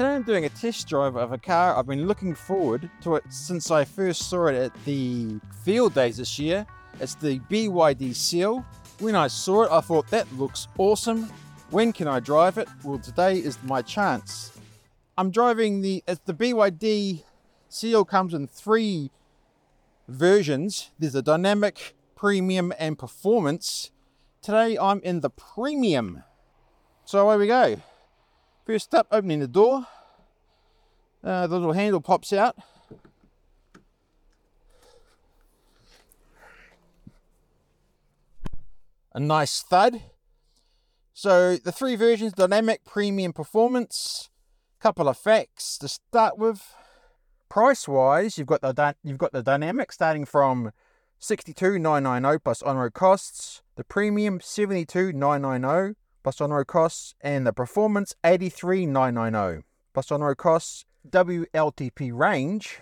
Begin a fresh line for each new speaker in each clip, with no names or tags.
today I'm doing a test drive of a car I've been looking forward to it since I first saw it at the Fieldays this year. It's the BYD Seal. When I saw it, I thought that looks awesome. When can I drive it? Well, today is my chance. I'm driving the it's the BYD Seal comes in three versions. There's a dynamic, premium, and performance. Today I'm in the premium. So away we go. First up, opening the door. Uh, the little handle pops out. A nice thud. So the three versions: dynamic, premium, performance. Couple of facts to start with. Price-wise, you've got the you've got the dynamic starting from 62,990 plus on-road costs. The premium 72,990 plus on-road costs, and the Performance 83990 plus on-road costs. WLTP range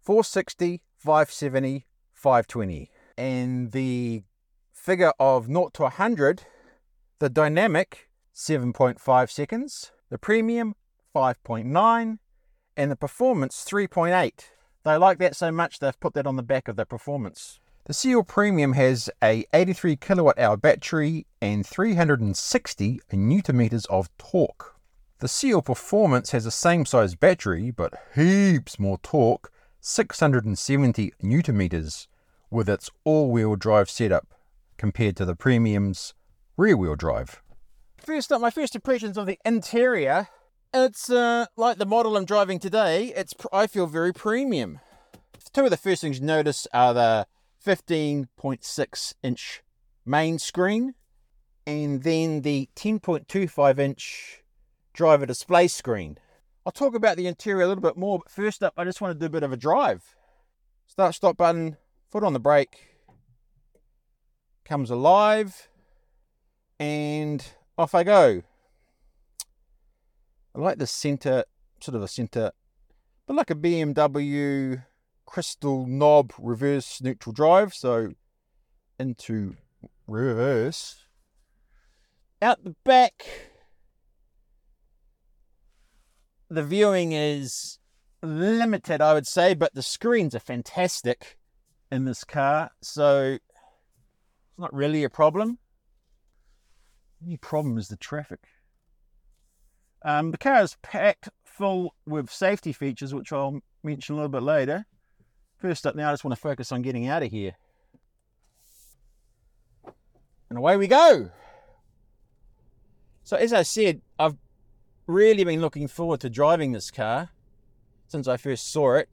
460, 570, 520. And the figure of 0 to 100, the Dynamic 7.5 seconds, the Premium 5.9, and the Performance 3.8. They like that so much they've put that on the back of the Performance. The Seal Premium has a 83 kilowatt hour battery and 360 newton meters of torque. The Seal Performance has the same size battery but heaps more torque, 670 newton meters, with its all-wheel drive setup compared to the Premium's rear-wheel drive. First up, my first impressions of the interior. It's uh, like the model I'm driving today. It's I feel very premium. Two of the first things you notice are the 15.6 inch main screen and then the 10.25 inch driver display screen. I'll talk about the interior a little bit more, but first up, I just want to do a bit of a drive. Start stop button, foot on the brake, comes alive, and off I go. I like the center, sort of a center, but like a BMW crystal knob reverse neutral drive. So into reverse. Out the back, the viewing is limited, I would say, but the screens are fantastic in this car. So it's not really a problem. The only problem is the traffic. Um, the car is packed full with safety features, which I'll mention a little bit later. First up now, I just want to focus on getting out of here. And away we go. So as I said, I've really been looking forward to driving this car since I first saw it.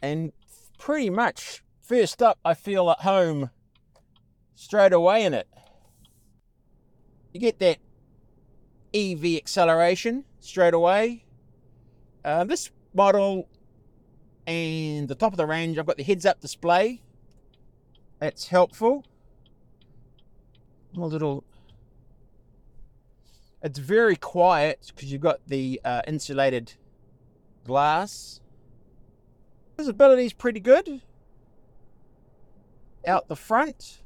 And pretty much first up, I feel at home straight away in it. You get that EV acceleration straight away. Uh, this model and the top of the range, I've got the heads up display. That's helpful. A little. It's very quiet because you've got the uh, insulated glass. Visibility is pretty good. Out the front.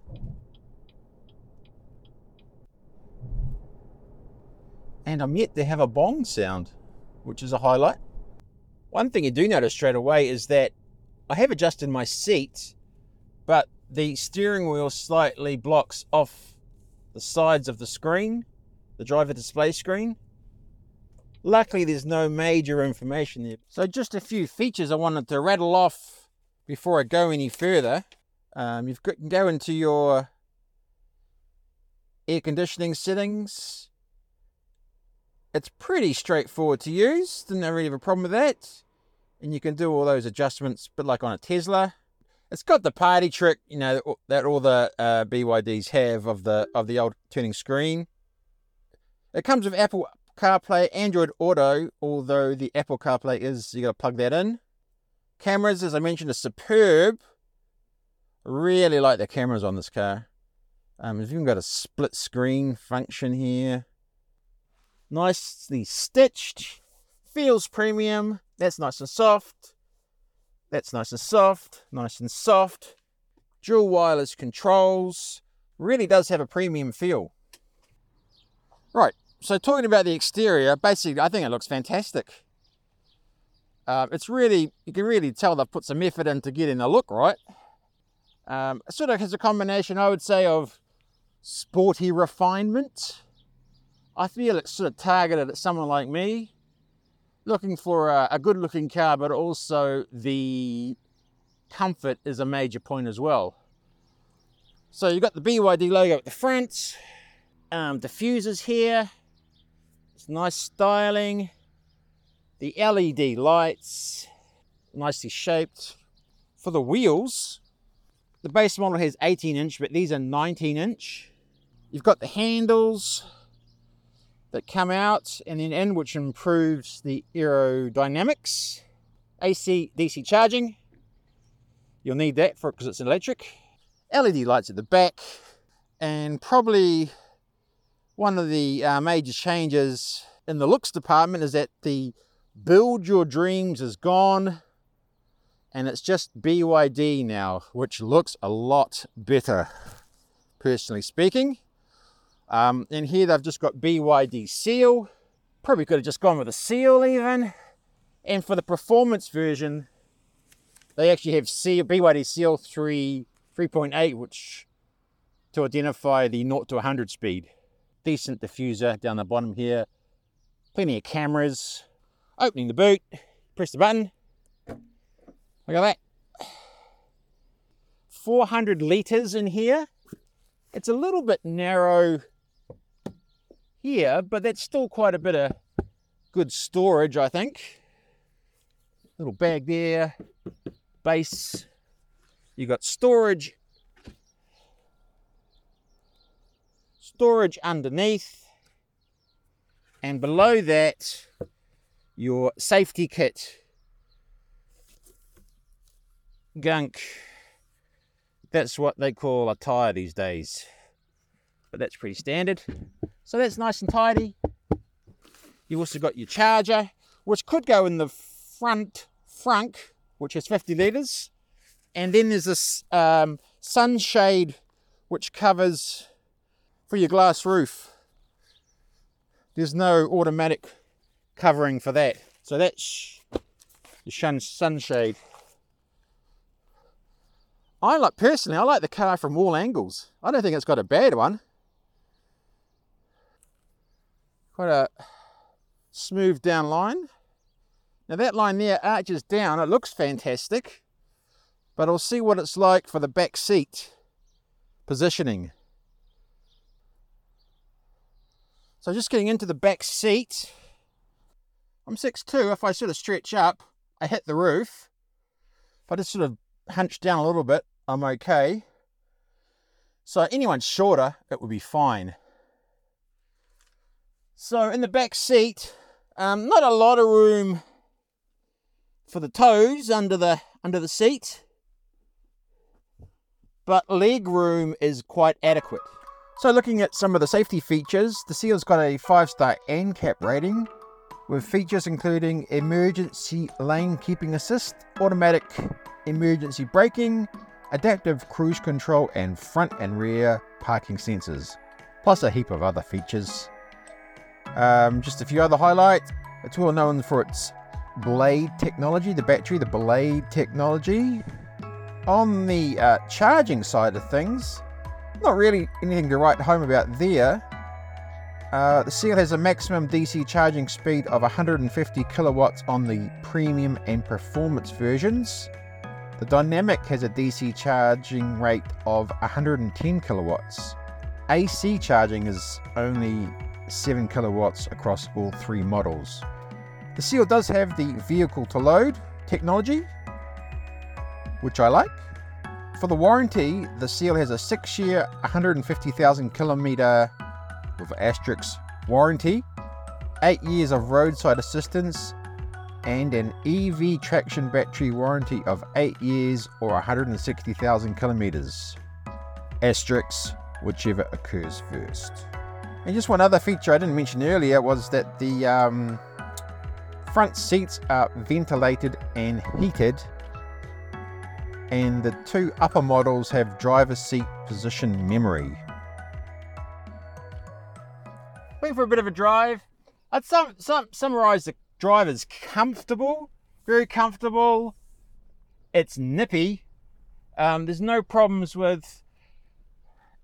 And I'm yet to have a bong sound, which is a highlight. One thing you do notice straight away is that I have adjusted my seat, but the steering wheel slightly blocks off the sides of the screen, the driver display screen. Luckily, there's no major information there. So, just a few features I wanted to rattle off before I go any further. Um, you can go into your air conditioning settings, it's pretty straightforward to use. Didn't really have a problem with that. And you can do all those adjustments, but like on a Tesla. It's got the party trick, you know, that all the uh, BYDs have of the of the old turning screen. It comes with Apple CarPlay, Android Auto, although the Apple CarPlay is you got to plug that in. Cameras, as I mentioned, are superb. Really like the cameras on this car. Um, you've even got a split screen function here nicely stitched, feels premium, that's nice and soft, that's nice and soft, nice and soft, dual wireless controls, Really does have a premium feel. Right, so talking about the exterior, basically, I think it looks fantastic. Uh, it's really, you can really tell they've put some effort into getting the look right. Um, it sort of has a combination, I would say, of sporty refinement. I feel it's sort of targeted at someone like me, looking for a, a good looking car, but also the comfort is a major point as well. So you've got the BYD logo at the front, um, diffusers here, it's nice styling, the LED lights, nicely shaped. For the wheels, the base model has 18 inch, but these are 19 inch. You've got the handles that come out and then in, which improves the aerodynamics. AC DC charging. You'll need that for because it's electric. LED lights at the back, and probably one of the uh, major changes in the looks department is that the build your dreams is gone and it's just BYD now, which looks a lot better, personally speaking. Um, and here they've just got BYD seal. Probably could have just gone with a seal even. And for the performance version, they actually have seal, BYD seal 3 3.8, which to identify the 0 to 100 speed. Decent diffuser down the bottom here. Plenty of cameras. Opening the boot, press the button. Look at that. 400 litres in here. It's a little bit narrow here, but that's still quite a bit of good storage, I think. Little bag there, base. You got storage, storage underneath, and below that, your safety kit gunk. That's what they call a tyre these days. But that's pretty standard. So that's nice and tidy. You've also got your charger, which could go in the front frunk, which is 50 litres. And then there's this um, sunshade which covers for your glass roof. There's no automatic covering for that. So that's your sunshade. I like personally, I like the car from all angles. I don't think it's got a bad one. Quite a smooth down line. Now that line there arches down. It looks fantastic, but I'll see what it's like for the back seat positioning. So just getting into the back seat. I'm 6'2". If I sort of stretch up, I hit the roof. If I just sort of hunch down a little bit, I'm okay. So anyone shorter, it would be fine. So in the back seat, um, not a lot of room for the toes under the under the seat, but leg room is quite adequate. So looking at some of the safety features, the Seal's got a 5-star NCAP rating with features including emergency lane keeping assist, automatic emergency braking, adaptive cruise control, and front and rear parking sensors, plus a heap of other features. Um, just a few other highlights. It's well known for its Blade technology, the battery, the Blade technology. On the uh, charging side of things, not really anything to write home about there. Uh, the Seal has a maximum DC charging speed of 150 kilowatts on the premium and performance versions. The Dynamic has a DC charging rate of 110 kilowatts. AC charging is only 7 kilowatts across all three models. The Seal does have the vehicle to load technology, which I like. For the warranty, the Seal has a 6 year, 150,000 kilometer with asterisk warranty, 8 years of roadside assistance, and an EV traction battery warranty of 8 years or 160,000 kilometers. Asterisks, whichever occurs first. And just one other feature I didn't mention earlier was that the um, front seats are ventilated and heated, and the two upper models have driver seat position memory. went for a bit of a drive. I'd sum, sum, summarize the drive as comfortable, very comfortable. It's nippy. Um, there's no problems with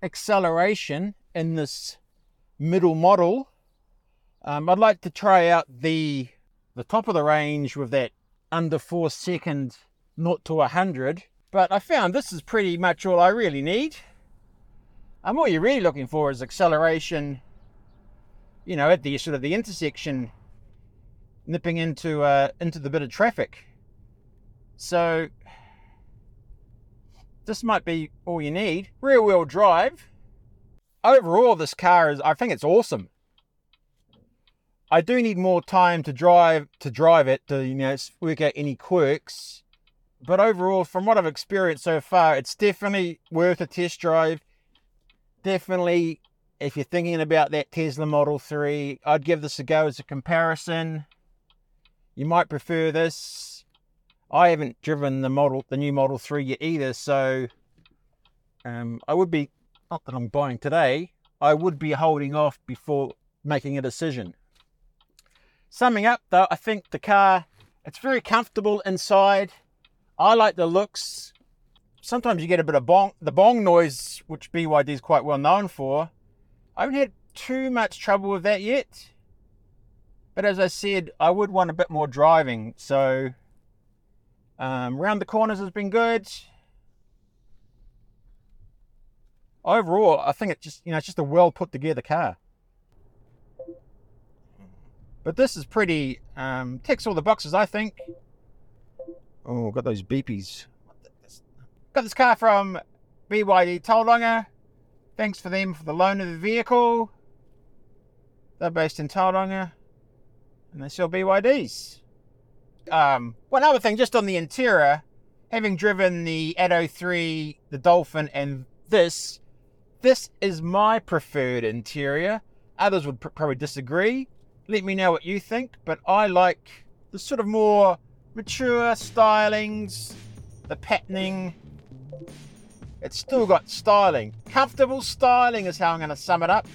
acceleration in this middle model. Um, I'd like to try out the the top of the range with that under four second 0 to 100, but I found this is pretty much all I really need. And what you're really looking for is acceleration, you know, at the sort of the intersection, nipping into uh, into the bit of traffic. So this might be all you need. Rear wheel drive. Overall, this car is, I think it's awesome. I do need more time to drive to drive it to you know work out any quirks. But overall, from what I've experienced so far, it's definitely worth a test drive. Definitely, if you're thinking about that Tesla Model 3, I'd give this a go as a comparison. You might prefer this. I haven't driven the model, the new Model 3 yet either, so um, I would be, not that I'm buying today, I would be holding off before making a decision. Summing up, though, I think the car it's very comfortable inside. I like the looks. Sometimes you get a bit of bong, the bong noise, which BYD is quite well known for. I haven't had too much trouble with that yet. But as I said, I would want a bit more driving. So um, round the corners has been good. Overall, I think it's just you know it's just a well put together car. But this is pretty, um, ticks all the boxes, I think. Oh, got those beepies. Got this car from BYD Tauranga. Thanks for them for the loan of the vehicle. They're based in Tauranga. And they sell BYDs. Um, one other thing, just on the interior, having driven the Atto 3, the Dolphin, and this, this is my preferred interior. Others would pr- probably disagree. Let me know what you think, but I like the sort of more mature stylings, the patterning. It's still got styling. Comfortable styling is how I'm going to sum it up.